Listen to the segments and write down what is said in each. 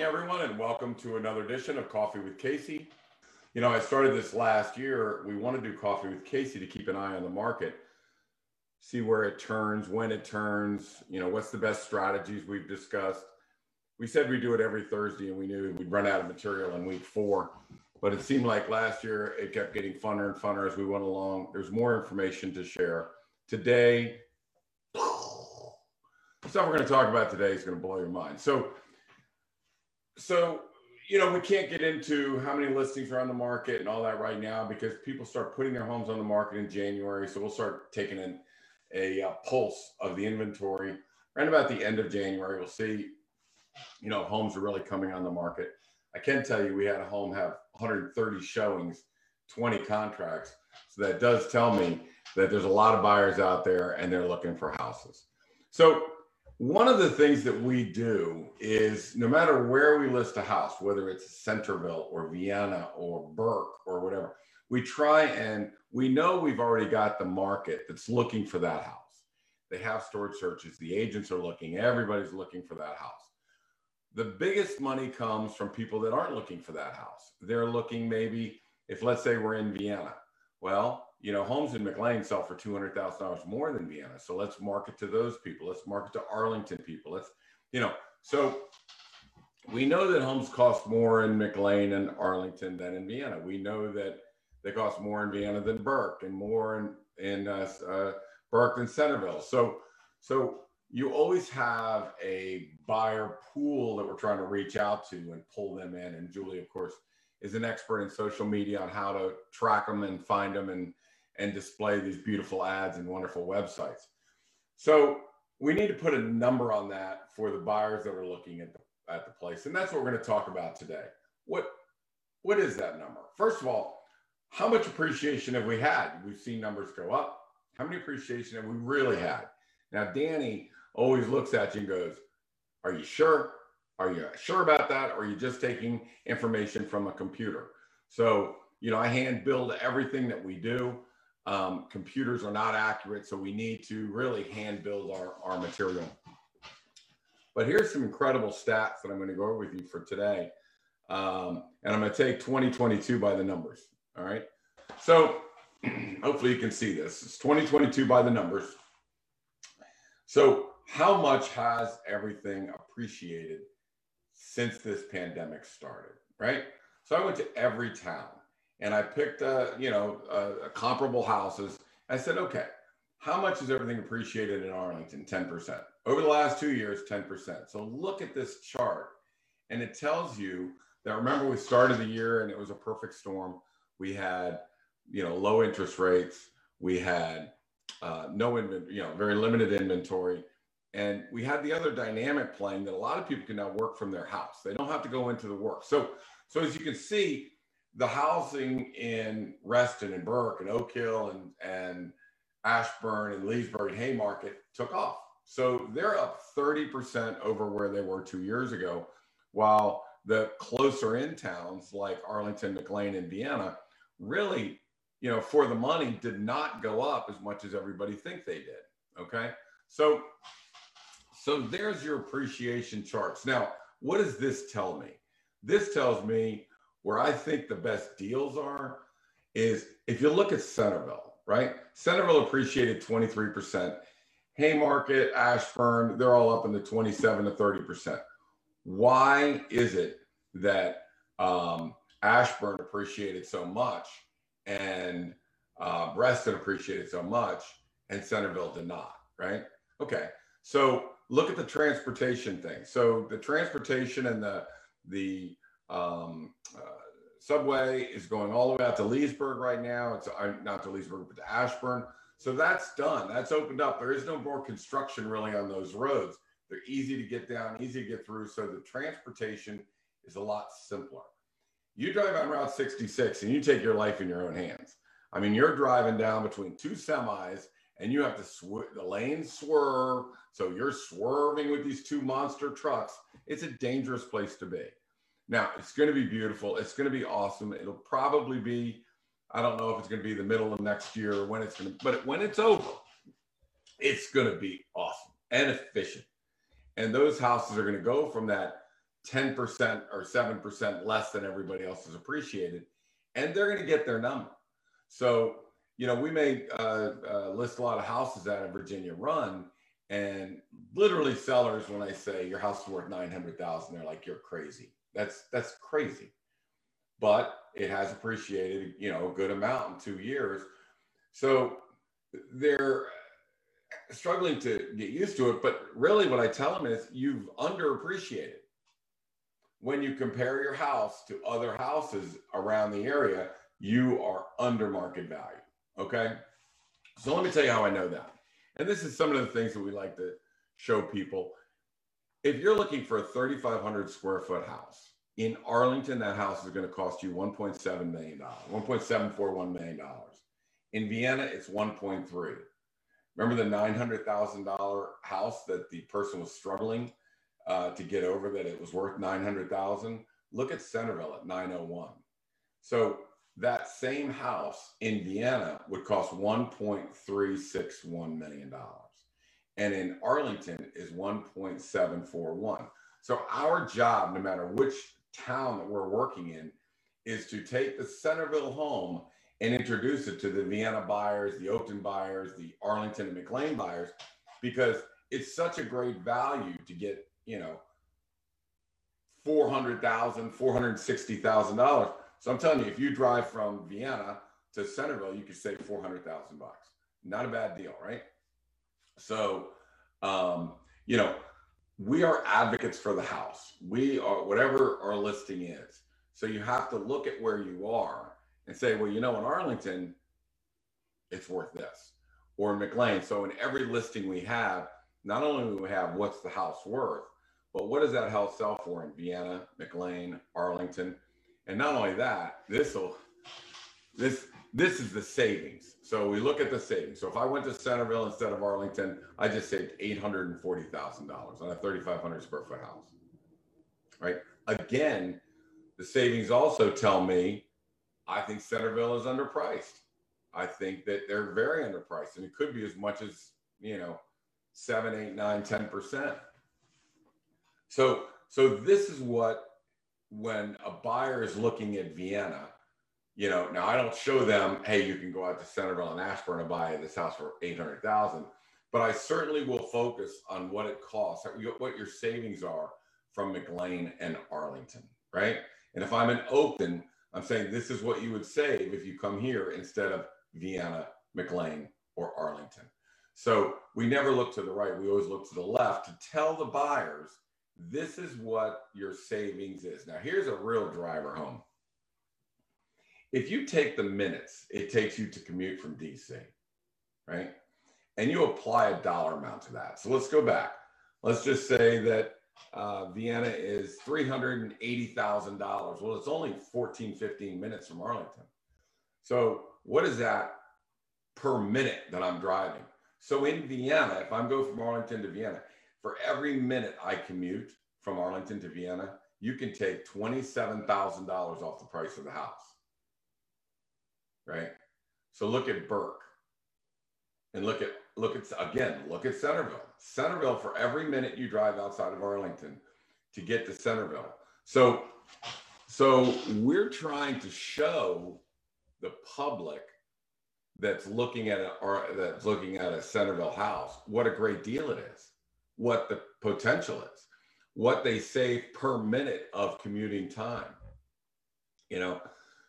morning, everyone, and welcome to another edition of Coffee with Casey. You know, I started this last year. We want to do Coffee with Casey to keep an eye on the market, see where it turns, when it turns, you know, what's the best strategies we've discussed. We said we'd do it every Thursday, and we knew we'd run out of material in week four. But it seemed like last year it kept getting funner and funner as we went along. There's more information to share. Today, stuff we're going to talk about today is going to blow your mind. So, so you know, we can't get into how many listings are on the market and all that right now because people start putting their homes on the market in January. So we'll start taking in a uh, pulse of the inventory right about the end of January. We'll see, you know, homes are really coming on the market. I can tell you we had a home have 130 showings, 20 contracts. So that does tell me that there's a lot of buyers out there and they're looking for houses. So one of the things that we do is no matter where we list a house, whether it's Centreville or Vienna or Burke or whatever, we try and we know we've already got the market that's looking for that house. They have stored searches, the agents are looking, everybody's looking for that house. The biggest money comes from people that aren't looking for that house. They're looking maybe, if let's say we're in Vienna, well, you know, homes in McLean sell for two hundred thousand dollars more than Vienna. So let's market to those people. Let's market to Arlington people. Let's, you know, so we know that homes cost more in McLean and Arlington than in Vienna. We know that they cost more in Vienna than Burke and more in in uh, uh, Burke than Centreville. So so you always have a buyer pool that we're trying to reach out to and pull them in. And Julie, of course, is an expert in social media on how to track them and find them and and display these beautiful ads and wonderful websites. So we need to put a number on that for the buyers that are looking at the, at the place. And that's what we're going to talk about today. What, what is that number? First of all, how much appreciation have we had? We've seen numbers go up. How many appreciation have we really had? Now, Danny always looks at you and goes, Are you sure? Are you sure about that? Or are you just taking information from a computer? So, you know, I hand build everything that we do. Um, computers are not accurate, so we need to really hand build our, our material. But here's some incredible stats that I'm going to go over with you for today. Um, and I'm going to take 2022 by the numbers. All right. So hopefully you can see this. It's 2022 by the numbers. So, how much has everything appreciated since this pandemic started? Right. So, I went to every town and I picked, uh, you know, comparable houses. I said, okay, how much is everything appreciated in Arlington? 10%. Over the last two years, 10%. So look at this chart, and it tells you that remember we started the year and it was a perfect storm. We had, you know, low interest rates. We had uh, no inventory, you know, very limited inventory. And we had the other dynamic playing that a lot of people can now work from their house. They don't have to go into the work. So, so as you can see, the housing in Reston and Burke and Oak Hill and, and Ashburn and Leesburg and Haymarket took off. So they're up 30% over where they were two years ago, while the closer in towns like Arlington, McLean, and Vienna really, you know, for the money did not go up as much as everybody think they did. Okay. So so there's your appreciation charts. Now, what does this tell me? This tells me where I think the best deals are is if you look at Centreville, right? Centreville appreciated 23%. Haymarket, Ashburn, they're all up in the 27 to 30%. Why is it that um, Ashburn appreciated so much and uh, Reston appreciated so much and Centreville did not, right? Okay. So look at the transportation thing. So the transportation and the the um, subway is going all the way out to Leesburg right now. It's uh, not to Leesburg, but to Ashburn. So that's done. That's opened up. There is no more construction really on those roads. They're easy to get down, easy to get through. So the transportation is a lot simpler. You drive on Route 66 and you take your life in your own hands. I mean, you're driving down between two semis and you have to sw- the lanes swerve. So you're swerving with these two monster trucks. It's a dangerous place to be. Now, it's going to be beautiful. It's going to be awesome. It'll probably be, I don't know if it's going to be the middle of next year or when it's going to, but when it's over, it's going to be awesome and efficient. And those houses are going to go from that 10% or 7% less than everybody else is appreciated, and they're going to get their number. So, you know, we may uh, uh, list a lot of houses out of Virginia Run, and literally sellers, when I say your house is worth 900,000, they're like, you're crazy. That's, that's crazy. But it has appreciated, you know, a good amount in two years. So they're struggling to get used to it. But really, what I tell them is you've underappreciated. When you compare your house to other houses around the area, you are under market value. Okay. So let me tell you how I know that. And this is some of the things that we like to show people. If you're looking for a 3,500 square foot house in Arlington, that house is going to cost you $1.7 million, $1.741 million. In Vienna, it's 1.3. Remember the $900,000 house that the person was struggling uh, to get over that it was worth 900,000? Look at Centreville at 901. So that same house in Vienna would cost 1.361 million dollars. And in Arlington is 1.741. So our job, no matter which town that we're working in, is to take the Centreville home and introduce it to the Vienna buyers, the Oakton buyers, the Arlington and McLean buyers, because it's such a great value to get, you know, $400,000, $460,000. So I'm telling you, if you drive from Vienna to Centreville, you could save 400,000 bucks. Not a bad deal, right? So, um, you know, we are advocates for the house. We are whatever our listing is. So you have to look at where you are and say, well, you know, in Arlington, it's worth this, or in McLean. So in every listing we have, not only do we have what's the house worth, but what does that house sell for in Vienna, McLean, Arlington? And not only that, this will this this is the savings. So we look at the savings. So if I went to Centreville instead of Arlington, I just saved eight hundred and forty thousand dollars on a thirty-five hundred square foot house. Right. Again, the savings also tell me I think Centreville is underpriced. I think that they're very underpriced, and it could be as much as you know, seven, eight, nine, ten percent. So, so this is what when a buyer is looking at Vienna, you know, now I don't show them, hey, you can go out to Centreville and Ashburn and buy this house for eight hundred thousand, but I certainly will focus on what it costs, what your savings are from McLean and Arlington, right? And if I'm in Oakton, I'm saying this is what you would save if you come here instead of Vienna, McLean, or Arlington. So we never look to the right. We always look to the left to tell the buyers this is what your savings is. Now, here's a real driver home. If you take the minutes it takes you to commute from DC, right? And you apply a dollar amount to that. So let's go back. Let's just say that uh, Vienna is $380,000. Well, it's only 14, 15 minutes from Arlington. So what is that per minute that I'm driving? So in Vienna, if I'm going from Arlington to Vienna, for every minute I commute from Arlington to Vienna, you can take $27,000 off the price of the house. Right? So look at Burke and look at look at again, look at Centreville. Centreville for every minute you drive outside of Arlington to get to Centreville. So so we're trying to show the public that's looking at a or that's looking at a Centreville house what a great deal it is, what the potential is, what they save per minute of commuting time. You know,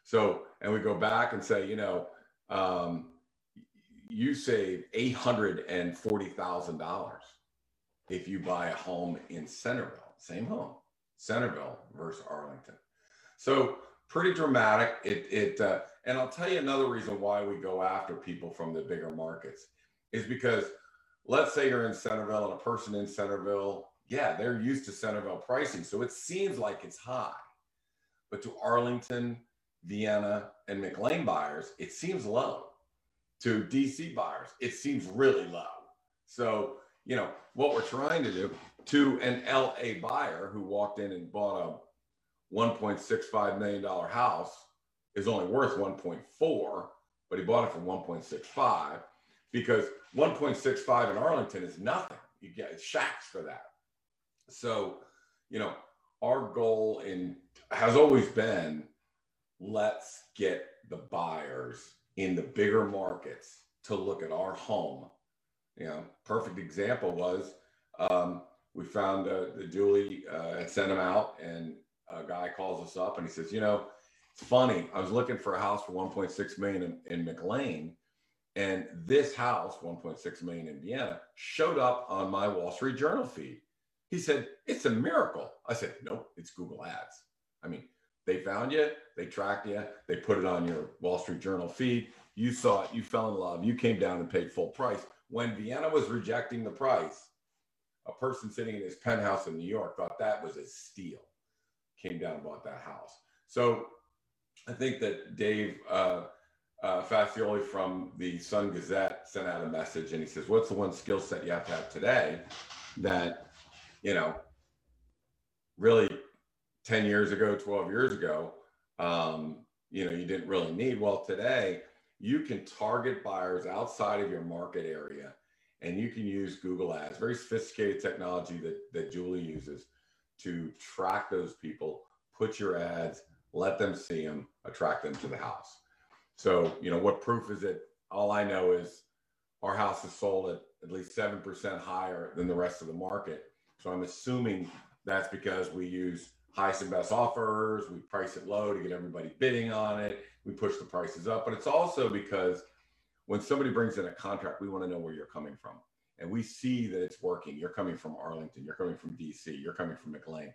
so and we go back and say, you know, um, you save eight hundred and forty thousand dollars if you buy a home in Centreville, same home, Centreville versus Arlington. So pretty dramatic. It it uh, and I'll tell you another reason why we go after people from the bigger markets is because let's say you're in Centreville and a person in Centreville, yeah, they're used to Centreville pricing, so it seems like it's high, but to Arlington, Vienna, and McLean buyers, it seems low to DC buyers, it seems really low. So, you know, what we're trying to do to an LA buyer who walked in and bought a $1.65 million house is only worth 1.4, but he bought it for 1.65 because 1.65 in Arlington is nothing. You get shacks for that. So, you know, our goal in has always been let's get the buyers in the bigger markets to look at our home. You know, perfect example was um, we found uh, the Julie uh, sent him out, and a guy calls us up and he says, you know, it's funny. I was looking for a house for 1.6 million in, in McLean, and this house, 1.6 million in Vienna, showed up on my Wall Street Journal feed. He said, It's a miracle. I said, Nope, it's Google Ads. I mean, they found you, they tracked you, they put it on your Wall Street Journal feed. You saw it, you fell in love, you came down and paid full price. When Vienna was rejecting the price, a person sitting in his penthouse in New York thought that was a steal, came down and bought that house. So I think that Dave uh, uh, Fascioli from the Sun Gazette sent out a message and he says, What's the one skill set you have to have today that, you know, really 10 years ago, 12 years ago, um, you know, you didn't really need? Well, today, you can target buyers outside of your market area and you can use Google Ads, very sophisticated technology that, that Julie uses to track those people, put your ads, let them see them, attract them to the house. So, you know, what proof is it? All I know is our house is sold at at least 7% higher than the rest of the market. So I'm assuming that's because we use highest and best offers, we price it low to get everybody bidding on it, we push the prices up, but it's also because when somebody brings in a contract, we want to know where you're coming from. And we see that it's working. You're coming from Arlington, you're coming from DC, you're coming from McLean.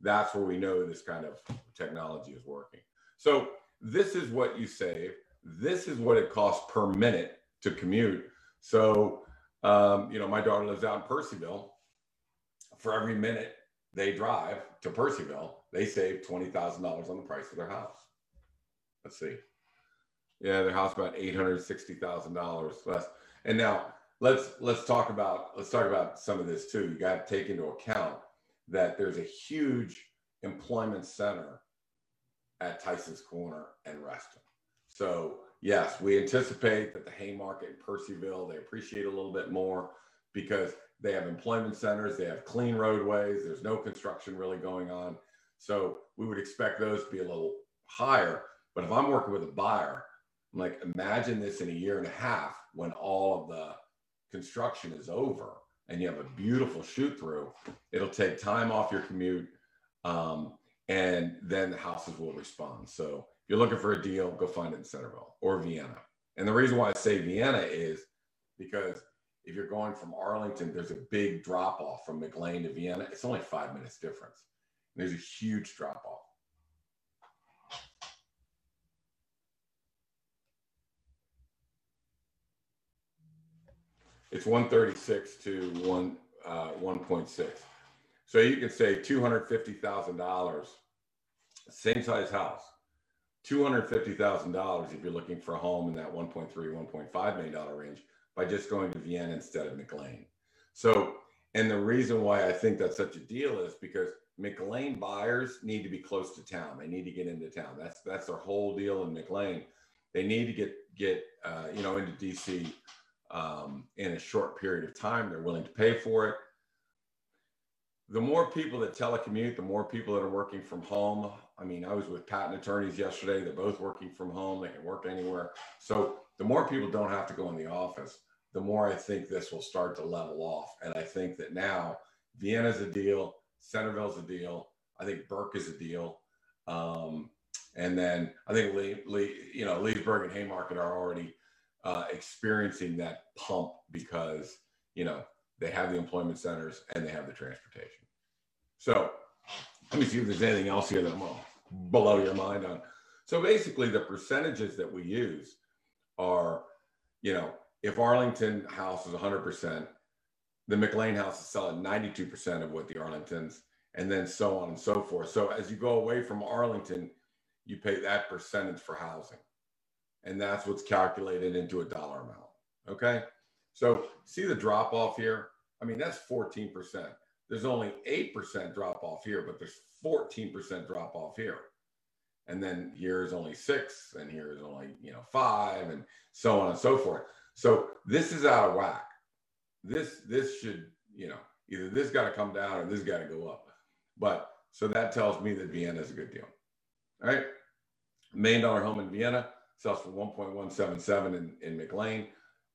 That's where we know this kind of technology is working. So this is what you save. This is what it costs per minute to commute. So, um, you know, my daughter lives out in Purcellville. For every minute they drive to Purcellville, they save $20,000 on the price of their house. Let's see. Yeah, their house about eight hundred sixty thousand dollars less. And now let's let's talk about let's talk about some of this too. You got to take into account that there's a huge employment center at Tyson's Corner and Reston. So yes, we anticipate that the Haymarket and Purcellville they appreciate a little bit more because they have employment centers, they have clean roadways, there's no construction really going on. So we would expect those to be a little higher. But if I'm working with a buyer I'm like, imagine this in a year and a half when all of the construction is over and you have a beautiful shoot through. It'll take time off your commute. Um, and then the houses will respond. So if you're looking for a deal, go find it in Centreville or Vienna. And the reason why I say Vienna is because if you're going from Arlington, there's a big drop off from McLean to Vienna. It's only five minutes difference. There's a huge drop off. it's 136 to one uh, 1.6. So you can say $250,000, same size house, $250,000 if you're looking for a home in that 1.3, 1.5 million dollar range by just going to Vienna instead of McLean. So, and the reason why I think that's such a deal is because McLean buyers need to be close to town. They need to get into town. That's that's their whole deal in McLean. They need to get get uh, you know into DC um, in a short period of time. They're willing to pay for it. The more people that telecommute, the more people that are working from home. I mean, I was with patent attorneys yesterday. They're both working from home. They can work anywhere. So the more people don't have to go in the office, the more I think this will start to level off. And I think that now Vienna's a deal, Centreville's a deal. I think Burke is a deal. Um, and then I think Lee, Lee, you know, Leesburg and Haymarket are already uh, experiencing that pump because you know they have the employment centers and they have the transportation. So let me see if there's anything else here that I'm gonna blow your mind on. So basically, the percentages that we use are, you know, if Arlington house is 100%, the McLean house is selling 92% of what the Arlingtons, and then so on and so forth. So as you go away from Arlington, you pay that percentage for housing and that's what's calculated into a dollar amount. Okay. So see the drop off here? I mean, that's 14%. There's only 8% drop off here, but there's 14% drop off here. And then here is only six, and here is only, you know, five, and so on and so forth. So this is out of whack. This, this should, you know, either this got to come down or this got to go up. But So that tells me that Vienna is a good deal. All right. Million dollar home in Vienna sells for 1.177 in, in McLean,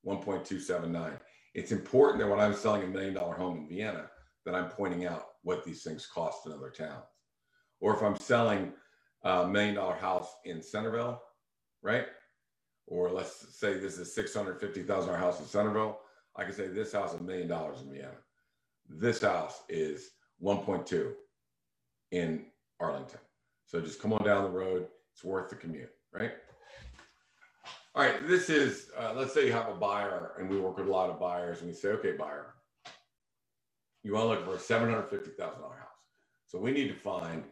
1.279. It's important that when I'm selling a million dollar home in Vienna, that I'm pointing out what these things cost in other towns. Or if I'm selling a million dollar house in Centreville, right? Or let's say this is $650,000 house in Centreville. I can say this house is a million dollars in Vienna. This house is 1.2 in Arlington. So just come on down the road. It's worth the commute, right? All right, this is, uh, let's say you have a buyer and we work with a lot of buyers and we say, okay, buyer, you want to look for a $750,000 house. So we need to find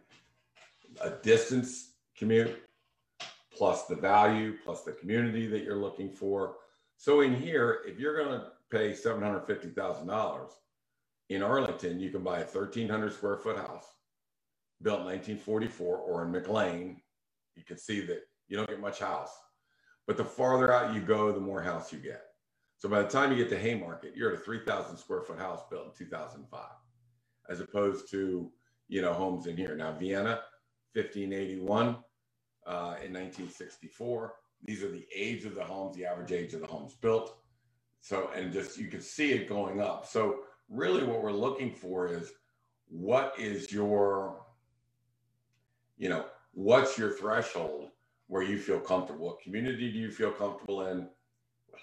a distance commute plus the value plus the community that you're looking for. So in here, if you're going to pay $750,000 in Arlington, you can buy a 1,300 square foot house built in 1944 or in McLean. You can see that you don't get much house. But the farther out you go, the more house you get. So by the time you get to Haymarket, you're at a 3,000 square foot house built in 2005, as opposed to, you know, homes in here. Now, Vienna, 1581 uh, in 1964. These are the age of the homes, the average age of the homes built. So, and just you can see it going up. So, really, what we're looking for is what is your, you know, what's your threshold where you feel comfortable? What community do you feel comfortable in?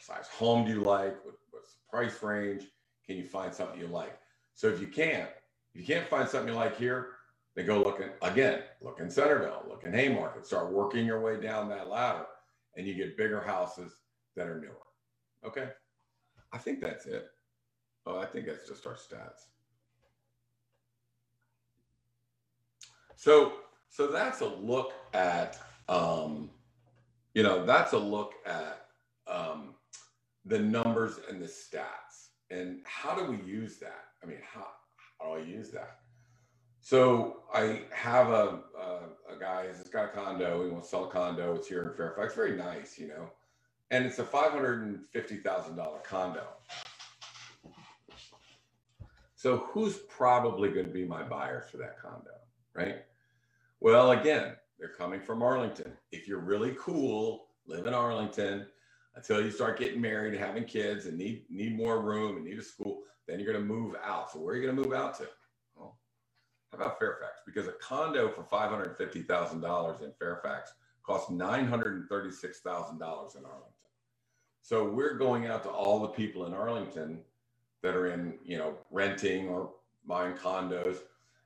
Size home do you like? What, what's the price range? Can you find something you like? So if you can't, if you can't find something you like here, then go look in, again, look in Centreville, look in Haymarket, start working your way down that ladder and you get bigger houses that are newer. Okay. I think that's it. Oh, I think that's just our stats. So, so that's a look at, um, you know, that's a look at um, the numbers and the stats. And how do we use that? I mean, how, how do I use that? So I have a, a, a guy, he's got a condo, he wants to sell a condo. It's here in Fairfax, very nice, you know, and it's a $550,000 condo. So who's probably going to be my buyers for that condo, right? Well, again, they're coming from Arlington. If you're really cool, live in Arlington, until you start getting married and having kids and need need more room and need a school, then you're going to move out. So where are you going to move out to? Well, how about Fairfax? Because a condo for five hundred fifty thousand dollars in Fairfax costs nine hundred thirty six thousand dollars in Arlington. So we're going out to all the people in Arlington that are in you know renting or buying condos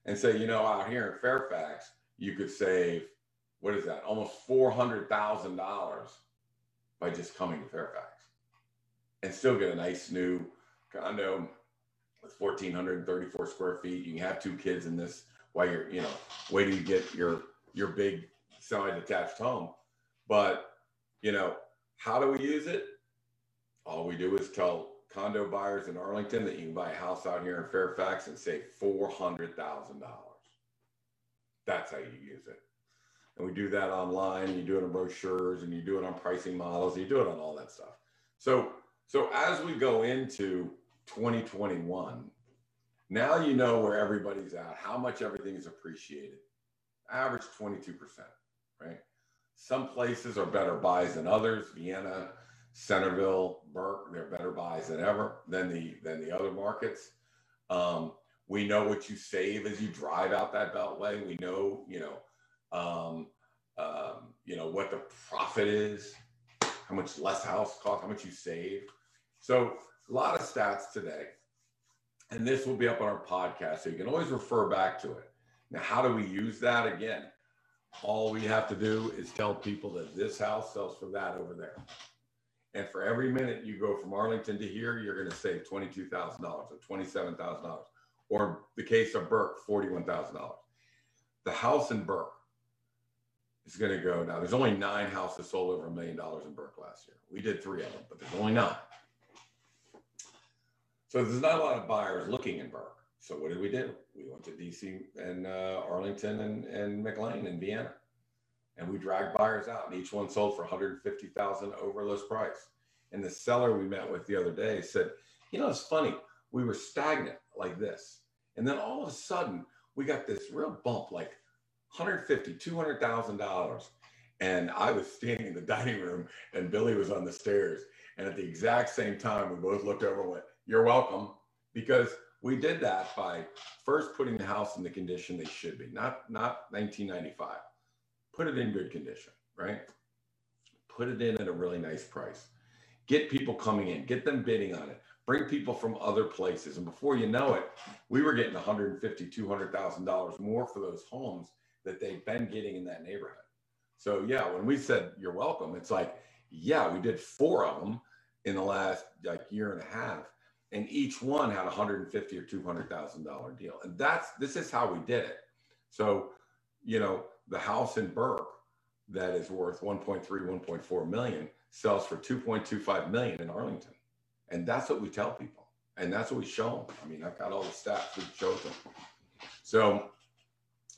and say, you know, out here in Fairfax, you could save what is that? Almost four hundred thousand dollars by just coming to Fairfax and still get a nice new condo with 1,434 square feet. You can have two kids in this while you're, you know, waiting to get your your big semi-detached home. But you know, how do we use it? All we do is tell condo buyers in Arlington that you can buy a house out here in Fairfax and save four hundred thousand dollars. That's how you use it. And we do that online, you do it in brochures, and you do it on pricing models, you do it on all that stuff. So, so as we go into 2021, now you know where everybody's at, how much everything is appreciated. Average 22%, right? Some places are better buys than others. Vienna, Centreville, Burke, they're better buys than ever than the than the other markets. Um, we know what you save as you drive out that beltway. We know, you know, um, um, you know, what the profit is, how much less house cost, how much you save. So a lot of stats today. And this will be up on our podcast. So you can always refer back to it. Now, how do we use that again? All we have to do is tell people that this house sells for that over there. And for every minute you go from Arlington to here, you're going to save $22,000 or $27,000. Or the case of Burke, $41,000. The house in Burke is going to go now. There's only nine houses sold over a million dollars in Burke last year. We did three of them, but there's only nine. So there's not a lot of buyers looking in Burke. So what did we do? We went to DC and uh, Arlington and, and McLean and Vienna, and we dragged buyers out, and each one sold for 150,000 over list price. And the seller we met with the other day said, "You know, it's funny. We were stagnant like this, and then all of a sudden we got this real bump, like 150, 200,000 dollars. And I was standing in the dining room and Billy was on the stairs. And at the exact same time, we both looked over and went, You're welcome. Because we did that by first putting the house in the condition they should be, not, not 1995. Put it in good condition, right? Put it in at a really nice price. Get people coming in, get them bidding on it, bring people from other places. And before you know it, we were getting 150, $200,000 more for those homes that they've been getting in that neighborhood. So yeah, when we said you're welcome, it's like, yeah, we did four of them in the last like year and a half, and each one had a 150 or 200 thousand dollar deal, and that's this is how we did it. So, you know, the house in Burke that is worth 1.3, 1.4 million sells for 2.25 million in Arlington, and that's what we tell people, and that's what we show them. I mean, I've got all the stats we show them. So,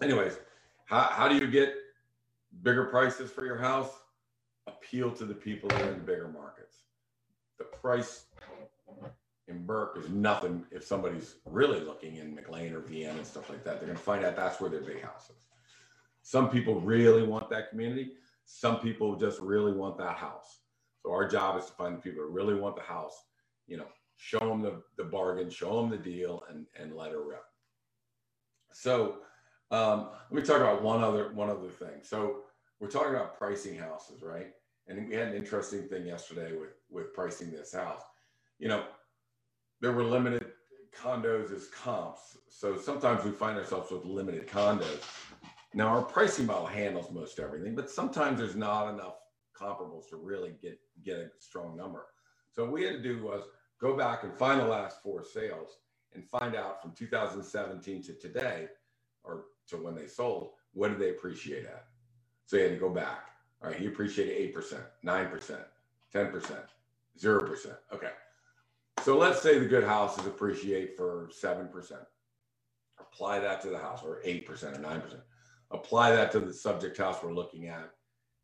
anyways, how, how do you get bigger prices for your house? Appeal to the people that are in bigger markets. The price in Burke is nothing if somebody's really looking in McLean or Vienna and stuff like that. They're going to find out that's where their big house is. Some people really want that community. Some people just really want that house. So our job is to find the people that really want the house, you know, show them the, the bargain, show them the deal and, and let her rip. So um, let me talk about one other one other thing. So we're talking about pricing houses, right? And we had an interesting thing yesterday with with pricing this house. You know, there were limited condos as comps, so sometimes we find ourselves with limited condos. Now our pricing model handles most everything, but sometimes there's not enough comparables to really get get a strong number. So what we had to do was go back and find the last four sales and find out from 2017 to today, or to when they sold, what did they appreciate at? So you had to go back. All right, he appreciated 8%, 9%, 10%, 0%. Okay. So let's say the good houses appreciate for 7%. Apply that to the house, or 8% or 9%. Apply that to the subject house we're looking at.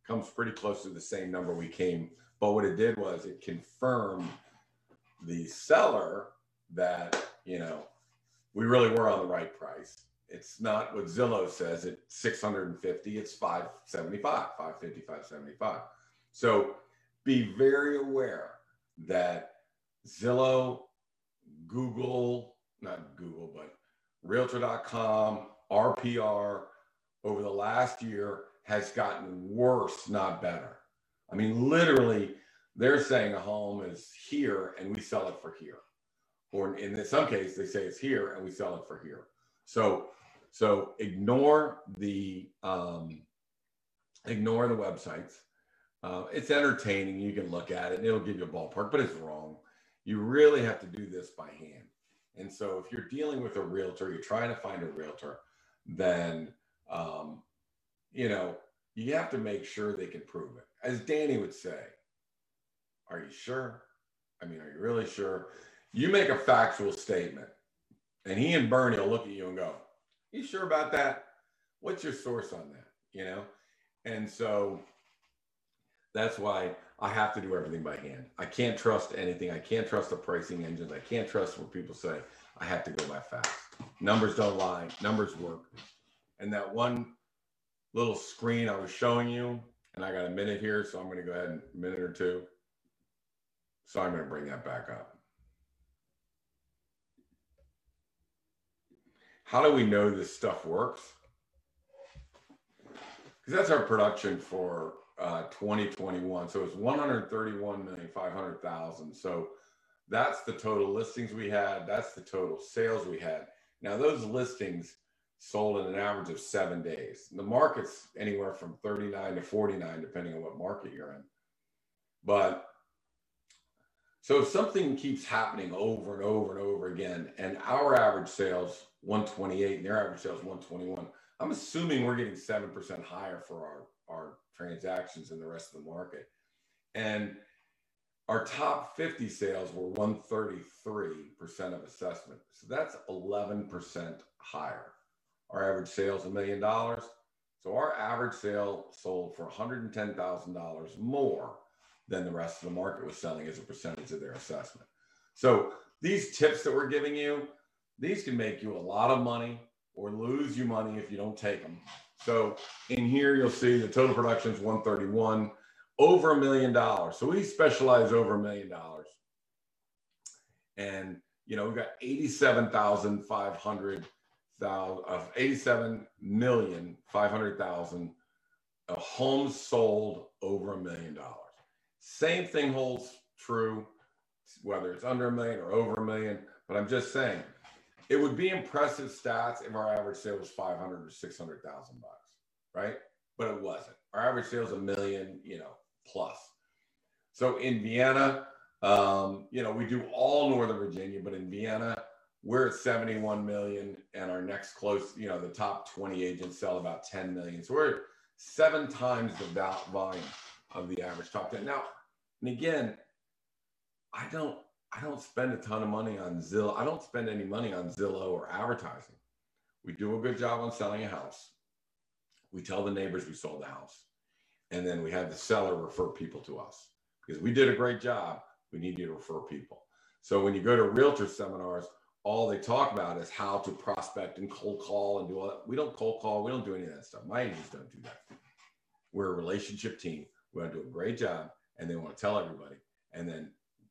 Comes pretty close to the same number we came. But what it did was it confirmed the seller that, you know, we really were on the right price it's not what Zillow says at 650, it's 575, 550, 575. So be very aware that Zillow, Google, not Google, but Realtor.com, RPR over the last year has gotten worse, not better. I mean, literally, they're saying a home is here and we sell it for here. Or in some case, they say it's here and we sell it for here. So so ignore the um, ignore the websites. Uh, it's entertaining. You can look at it and it'll give you a ballpark, but it's wrong. You really have to do this by hand. And so if you're dealing with a realtor, you're trying to find a realtor, then um, you know you have to make sure they can prove it. As Danny would say, are you sure? I mean, are you really sure? You make a factual statement, and he and Bernie will look at you and go, you sure about that? What's your source on that? You know? And so that's why I have to do everything by hand. I can't trust anything. I can't trust the pricing engines. I can't trust what people say. I have to go by facts. Numbers don't lie, numbers work. And that one little screen I was showing you, and I got a minute here, so I'm going to go ahead a minute or two. So I'm going to bring that back up. How do we know this stuff works? Because that's our production for uh, 2021. So it's 131,500,000. So that's the total listings we had. That's the total sales we had. Now those listings sold in an average of seven days. The market's anywhere from 39 to 49, depending on what market you're in. But so if something keeps happening over and over and over again, and our average sales 128 and their average sales 121. I'm assuming we're getting 7% higher for our, our transactions in the rest of the market. And our top 50 sales were 133% of assessment. So that's 11% higher. Our average sales a million dollars. So our average sale sold for $110,000 more than the rest of the market was selling as a percentage of their assessment. So these tips that we're giving you, these can make you a lot of money or lose you money if you don't take them. So in here, you'll see the total production is 131, over a million dollars. So we specialize over a million dollars. And, you know, we've got 87,500 of 87 million 500,000 homes sold over a million dollars. Same thing holds true whether it's under a million or over a million. But I'm just saying, it would be impressive stats if our average sale was 500 or 600,000 bucks, right? But it wasn't. Our average sale is a million, you know, plus. So in Vienna, um, you know, we do all Northern Virginia, but in Vienna, we're at 71 million, and our next close, you know, the top 20 agents sell about 10 million. So we're seven times the volume of the average top 10. Now, and again, I don't I don't spend a ton of money on Zillow. I don't spend any money on Zillow or advertising. We do a good job on selling a house. We tell the neighbors we sold the house. And then we have the seller refer people to us because we did a great job. We need you to refer people. So when you go to realtor seminars, all they talk about is how to prospect and cold call and do all that. We don't cold call. We don't do any of that stuff. My agents don't do that. We're a relationship team. We want to do a great job and they want to tell everybody. And then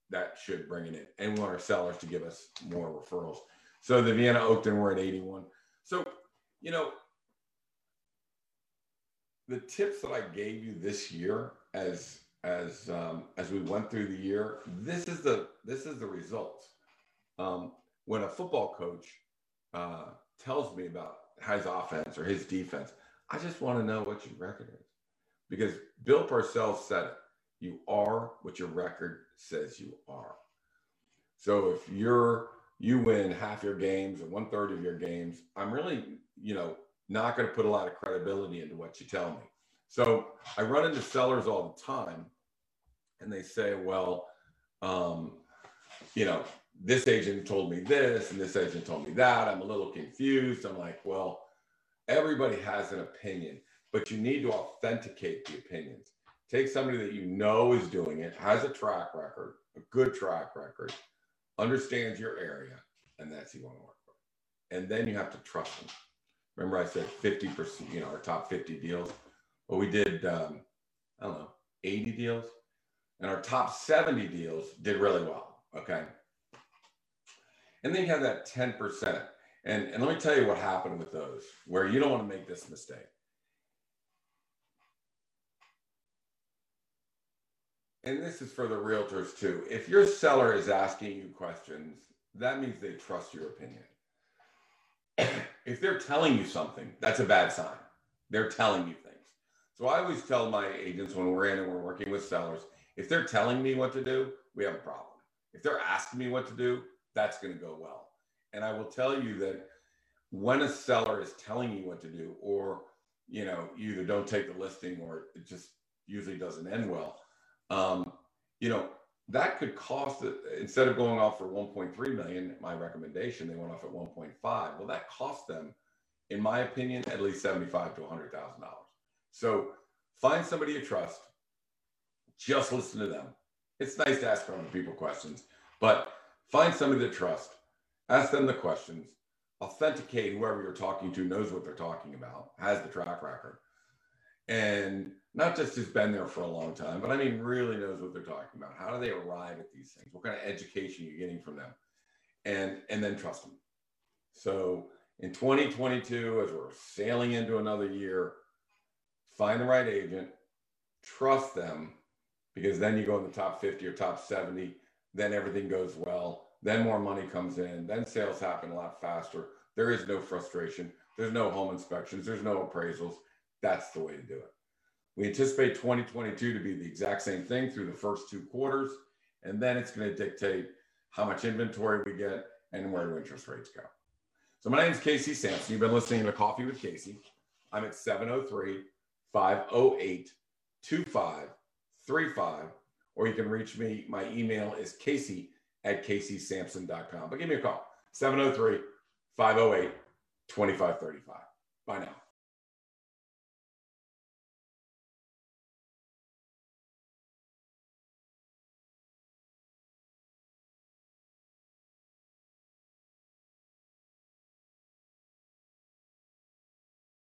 that should bring it in. And we want our sellers to give us more referrals. So the Vienna Oakton, we're at 81. So, you know, the tips that I gave you this year as as um, as we went through the year, this is the this is the result. Um, when a football coach uh, tells me about his offense or his defense, I just want to know what your record is, because Bill Parcells said it. You are what your record says you are. So if you're you win half your games or one third of your games, I'm really, you know, not going to put a lot of credibility into what you tell me. So I run into sellers all the time, and they say, "Well, um, you know, this agent told me this, and this agent told me that. I'm a little confused." I'm like, "Well, everybody has an opinion, but you need to authenticate the opinions. Take somebody that you know is doing it, has a track record, a good track record, understands your area, and that's who you want to work with. And then you have to trust them. Remember, I said 50%, you know, our top 50 deals. Well, we did, um, I don't know, 80 deals, and our top 70 deals did really well. Okay. And then you have that 10%. And, and let me tell you what happened with those, where you don't want to make this mistake. And this is for the realtors too. If your seller is asking you questions, that means they trust your opinion. if they're telling you something, that's a bad sign. They're telling you things. So I always tell my agents when we're in and we're working with sellers, if they're telling me what to do, we have a problem. If they're asking me what to do, that's going to go well. And I will tell you that when a seller is telling you what to do, or you know, you either don't take the listing or it just usually doesn't end well um, you know, that could cost instead of going off for 1.3 million, my recommendation, they went off at 1.5. Well, that cost them, in my opinion, at least 75 to 100 thousand dollars. So find somebody you trust. Just listen to them. It's nice to ask other people questions, but find somebody to trust. Ask them the questions. Authenticate whoever you're talking to knows what they're talking about, has the track record, and not just has been there for a long time, but I mean, really knows what they're talking about. How do they arrive at these things? What kind of education you're getting from them? And, and then trust them. So in 2022, as we're sailing into another year, find the right agent, trust them, because then you go in the top 50 or top 70, then everything goes well. Then more money comes in, then sales happen a lot faster. There is no frustration. There's no home inspections. There's no appraisals. That's the way to do it. We anticipate 2022 to be the exact same thing through the first two quarters, and then it's going to dictate how much inventory we get and where do interest rates go. So my name is Casey Sampson. You've been listening to Coffee with Casey. I'm at 703 508 2535, or you can reach me. My email is casey at caseysampson.com. But give me a call 703 508 2535. Bye now.